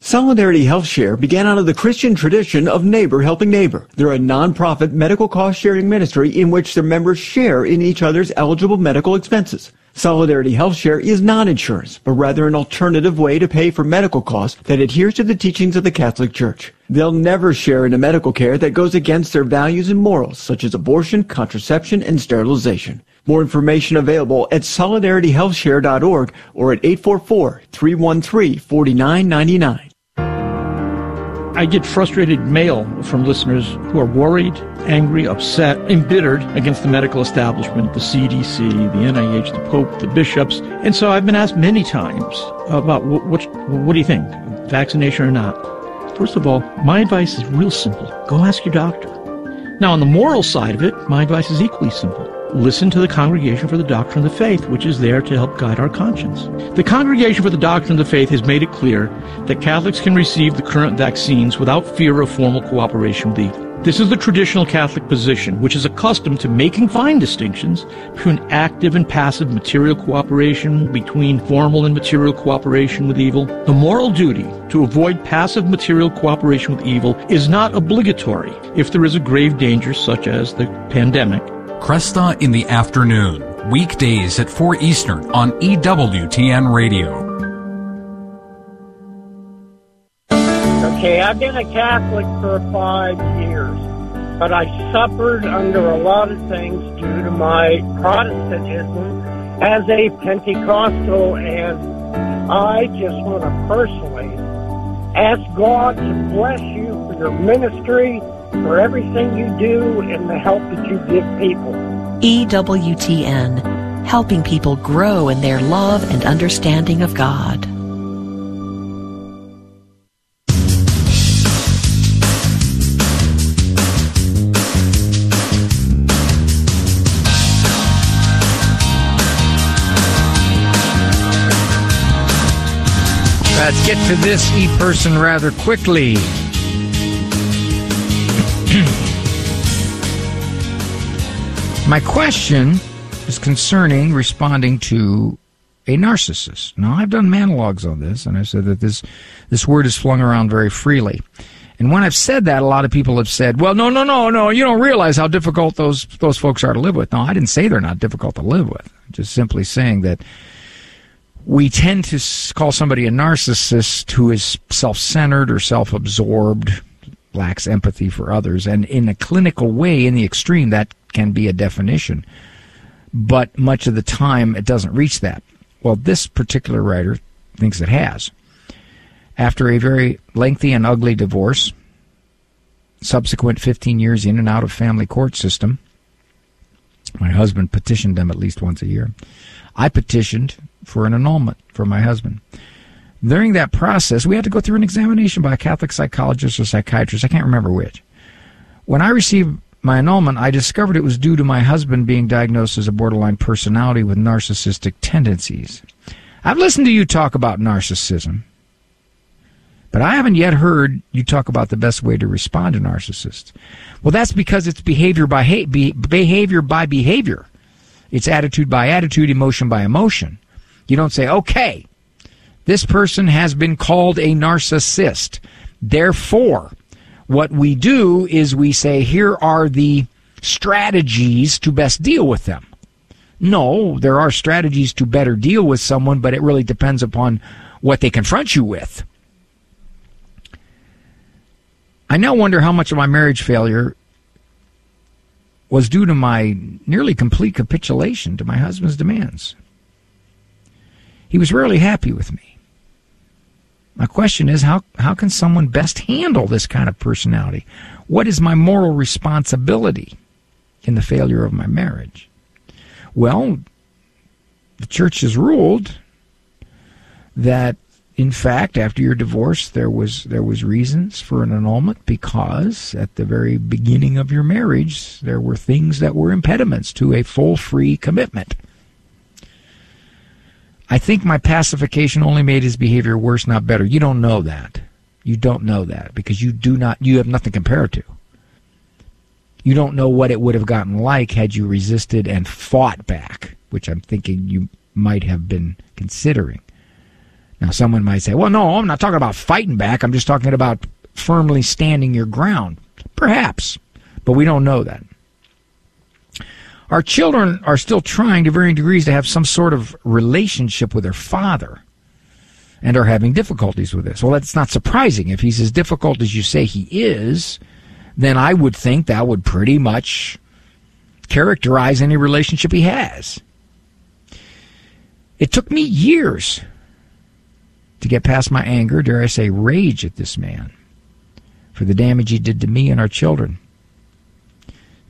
Solidarity Health Share began out of the Christian tradition of neighbor helping neighbor. They're a nonprofit medical cost sharing ministry in which their members share in each other's eligible medical expenses. Solidarity Health Share is not insurance, but rather an alternative way to pay for medical costs that adheres to the teachings of the Catholic Church. They'll never share in a medical care that goes against their values and morals, such as abortion, contraception, and sterilization. More information available at solidarityhealthshare.org or at 844-313-4999. I get frustrated mail from listeners who are worried, angry, upset, embittered against the medical establishment, the CDC, the NIH, the Pope, the bishops. And so I've been asked many times about what, what, what do you think, vaccination or not? First of all, my advice is real simple. Go ask your doctor. Now, on the moral side of it, my advice is equally simple listen to the Congregation for the Doctrine of the Faith, which is there to help guide our conscience. The Congregation for the Doctrine of the Faith has made it clear that Catholics can receive the current vaccines without fear of formal cooperation with evil. This is the traditional Catholic position, which is accustomed to making fine distinctions between active and passive material cooperation, between formal and material cooperation with evil. The moral duty to avoid passive material cooperation with evil is not obligatory if there is a grave danger such as the pandemic Kresta in the afternoon, weekdays at 4 Eastern on EWTN Radio. Okay, I've been a Catholic for five years, but I suffered under a lot of things due to my Protestantism as a Pentecostal, and I just want to personally ask God to bless you for your ministry for everything you do and the help that you give people. EWTN, helping people grow in their love and understanding of God. Let's get to this e person rather quickly. My question is concerning responding to a narcissist. Now, I've done monologues on this, and I've said that this this word is flung around very freely. And when I've said that, a lot of people have said, "Well, no, no, no, no, you don't realize how difficult those those folks are to live with." No, I didn't say they're not difficult to live with. I'm just simply saying that we tend to call somebody a narcissist who is self-centered or self-absorbed, lacks empathy for others, and in a clinical way, in the extreme, that can be a definition. But much of the time, it doesn't reach that. Well, this particular writer thinks it has. After a very lengthy and ugly divorce, subsequent 15 years in and out of family court system, my husband petitioned them at least once a year. I petitioned for an annulment for my husband. During that process, we had to go through an examination by a Catholic psychologist or psychiatrist. I can't remember which. When I received my annulment, I discovered it was due to my husband being diagnosed as a borderline personality with narcissistic tendencies. I've listened to you talk about narcissism, but I haven't yet heard you talk about the best way to respond to narcissists. Well, that's because it's behavior by be- behavior by behavior. It's attitude by attitude, emotion by emotion. You don't say, okay, this person has been called a narcissist. Therefore, what we do is we say, here are the strategies to best deal with them. No, there are strategies to better deal with someone, but it really depends upon what they confront you with. I now wonder how much of my marriage failure was due to my nearly complete capitulation to my husband's demands. He was rarely happy with me. My question is how, how can someone best handle this kind of personality? What is my moral responsibility in the failure of my marriage? Well, the church has ruled that in fact, after your divorce, there was there was reasons for an annulment because at the very beginning of your marriage, there were things that were impediments to a full, free commitment. I think my pacification only made his behavior worse, not better. You don't know that. You don't know that because you do not. You have nothing to compare to. You don't know what it would have gotten like had you resisted and fought back, which I'm thinking you might have been considering. Now, someone might say, well, no, I'm not talking about fighting back. I'm just talking about firmly standing your ground. Perhaps, but we don't know that. Our children are still trying to varying degrees to have some sort of relationship with their father and are having difficulties with this. Well, that's not surprising. If he's as difficult as you say he is, then I would think that would pretty much characterize any relationship he has. It took me years to get past my anger, dare I say rage at this man for the damage he did to me and our children.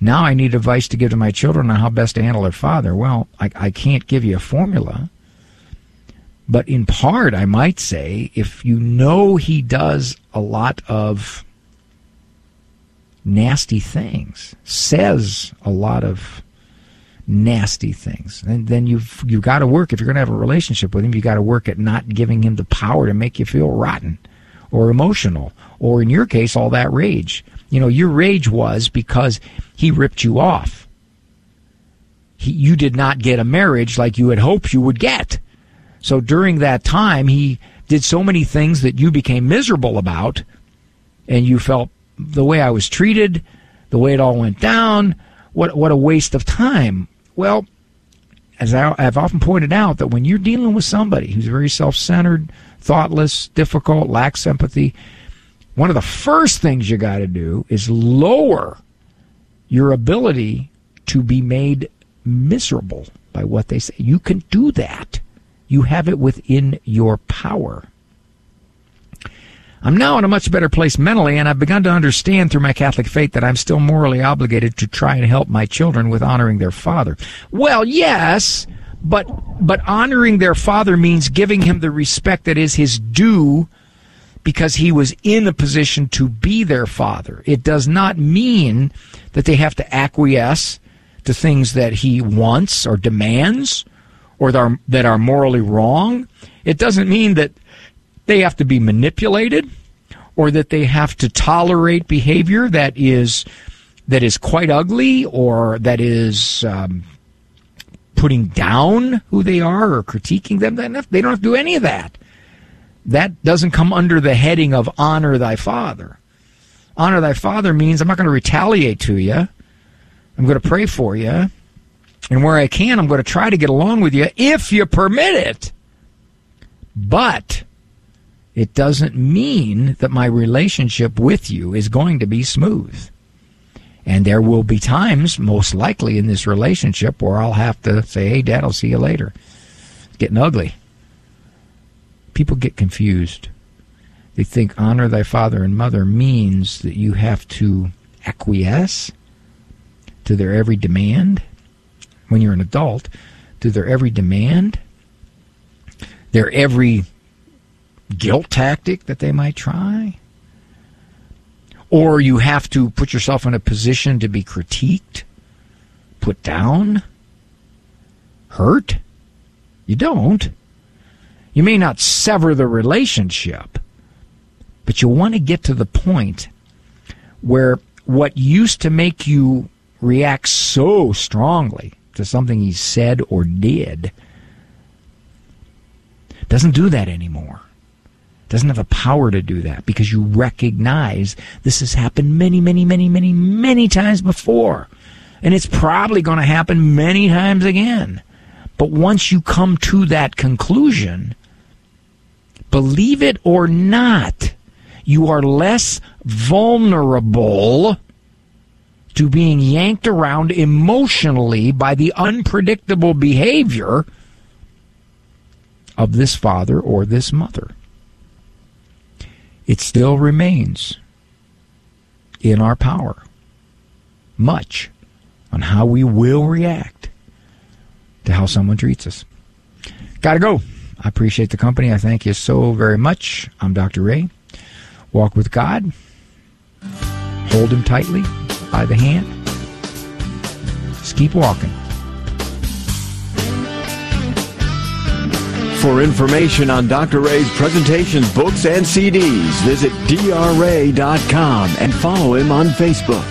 Now I need advice to give to my children on how best to handle their father. Well, I, I can't give you a formula. But in part, I might say, if you know he does a lot of nasty things, says a lot of nasty things. And then you've you've got to work if you're going to have a relationship with him. You've got to work at not giving him the power to make you feel rotten or emotional, or in your case, all that rage. You know, your rage was because he ripped you off. He, you did not get a marriage like you had hoped you would get. So during that time, he did so many things that you became miserable about, and you felt the way I was treated, the way it all went down. What what a waste of time. Well, as I, have often pointed out, that when you're dealing with somebody who's very self centered, thoughtless, difficult, lack empathy, one of the first things you got to do is lower your ability to be made miserable by what they say. You can do that. You have it within your power. I'm now in a much better place mentally, and I've begun to understand through my Catholic faith that I'm still morally obligated to try and help my children with honoring their father. Well, yes, but but honoring their father means giving him the respect that is his due because he was in a position to be their father. It does not mean that they have to acquiesce to things that he wants or demands or that are, that are morally wrong. It doesn't mean that they have to be manipulated or that they have to tolerate behavior that is that is quite ugly or that is um, putting down who they are or critiquing them. They don't have to do any of that. That doesn't come under the heading of honor thy father. Honor thy father means I'm not going to retaliate to you. I'm going to pray for you. And where I can, I'm going to try to get along with you if you permit it. But it doesn't mean that my relationship with you is going to be smooth. And there will be times, most likely in this relationship, where I'll have to say, hey, Dad, I'll see you later. It's getting ugly. People get confused. They think honor thy father and mother means that you have to acquiesce to their every demand when you're an adult, to their every demand, their every guilt tactic that they might try. Or you have to put yourself in a position to be critiqued, put down, hurt. You don't. You may not sever the relationship, but you want to get to the point where what used to make you react so strongly to something he said or did doesn't do that anymore. Doesn't have the power to do that because you recognize this has happened many, many, many, many, many times before. And it's probably going to happen many times again. But once you come to that conclusion, believe it or not, you are less vulnerable to being yanked around emotionally by the unpredictable behavior of this father or this mother. It still remains in our power, much, on how we will react to how someone treats us. Gotta go. I appreciate the company. I thank you so very much. I'm Dr. Ray. Walk with God. Hold him tightly by the hand. Just keep walking. For information on Dr. Ray's presentations, books, and CDs, visit drray.com and follow him on Facebook.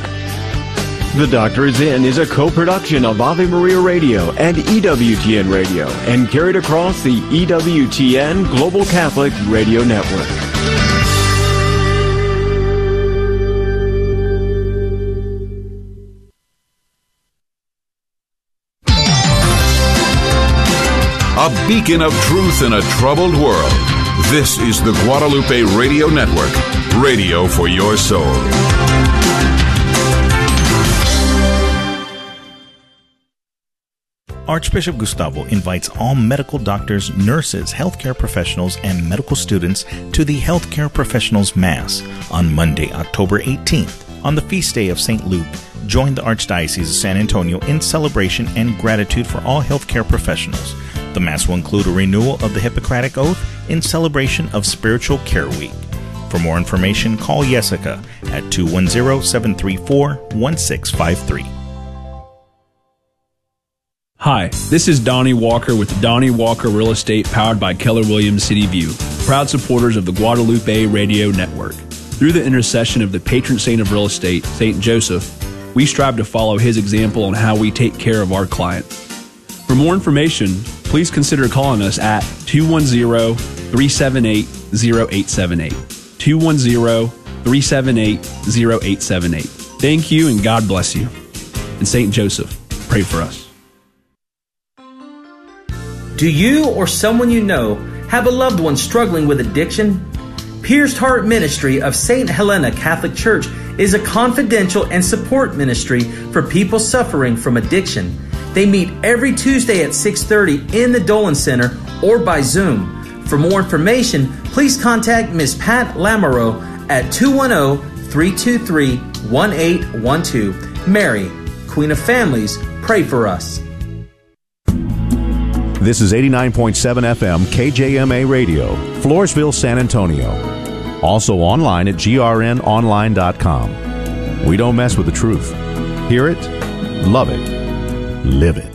The Doctor is In is a co-production of Ave Maria Radio and EWTN Radio and carried across the EWTN Global Catholic Radio Network. A beacon of truth in a troubled world. This is the Guadalupe Radio Network, radio for your soul. Archbishop Gustavo invites all medical doctors, nurses, healthcare professionals, and medical students to the Healthcare Professionals Mass on Monday, October 18th. On the feast day of St. Luke, join the Archdiocese of San Antonio in celebration and gratitude for all healthcare professionals. The Mass will include a renewal of the Hippocratic Oath in celebration of Spiritual Care Week. For more information, call Jessica at 210 734 1653. Hi, this is Donnie Walker with Donnie Walker Real Estate powered by Keller Williams City View, proud supporters of the Guadalupe Radio Network. Through the intercession of the patron saint of real estate, St. Joseph, we strive to follow his example on how we take care of our clients. For more information, please consider calling us at 210 378 0878. 210 378 0878. Thank you and God bless you. And St. Joseph, pray for us. Do you or someone you know have a loved one struggling with addiction? Pierced Heart Ministry of St. Helena Catholic Church is a confidential and support ministry for people suffering from addiction. They meet every Tuesday at 6:30 in the Dolan Center or by Zoom. For more information, please contact Ms. Pat Lamoureux at 210-323-1812. Mary, Queen of Families, pray for us. This is 89.7 FM KJMA Radio, Floresville, San Antonio. Also online at grnonline.com. We don't mess with the truth. Hear it, love it, live it.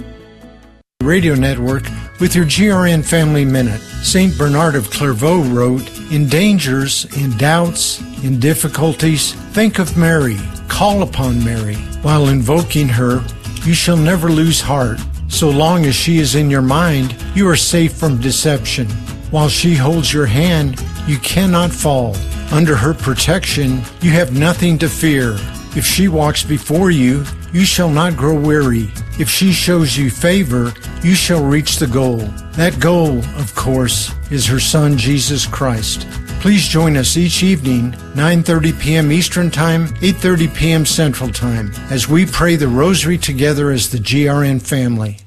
Radio Network with your GRN Family Minute. St. Bernard of Clairvaux wrote, In dangers, in doubts, in difficulties, think of Mary, call upon Mary. While invoking her, you shall never lose heart. So long as she is in your mind, you are safe from deception. While she holds your hand, you cannot fall. Under her protection, you have nothing to fear. If she walks before you, you shall not grow weary. If she shows you favor, you shall reach the goal. That goal, of course, is her son Jesus Christ. Please join us each evening, 9:30 p.m. Eastern Time, 8:30 p.m. Central Time, as we pray the rosary together as the GRN family.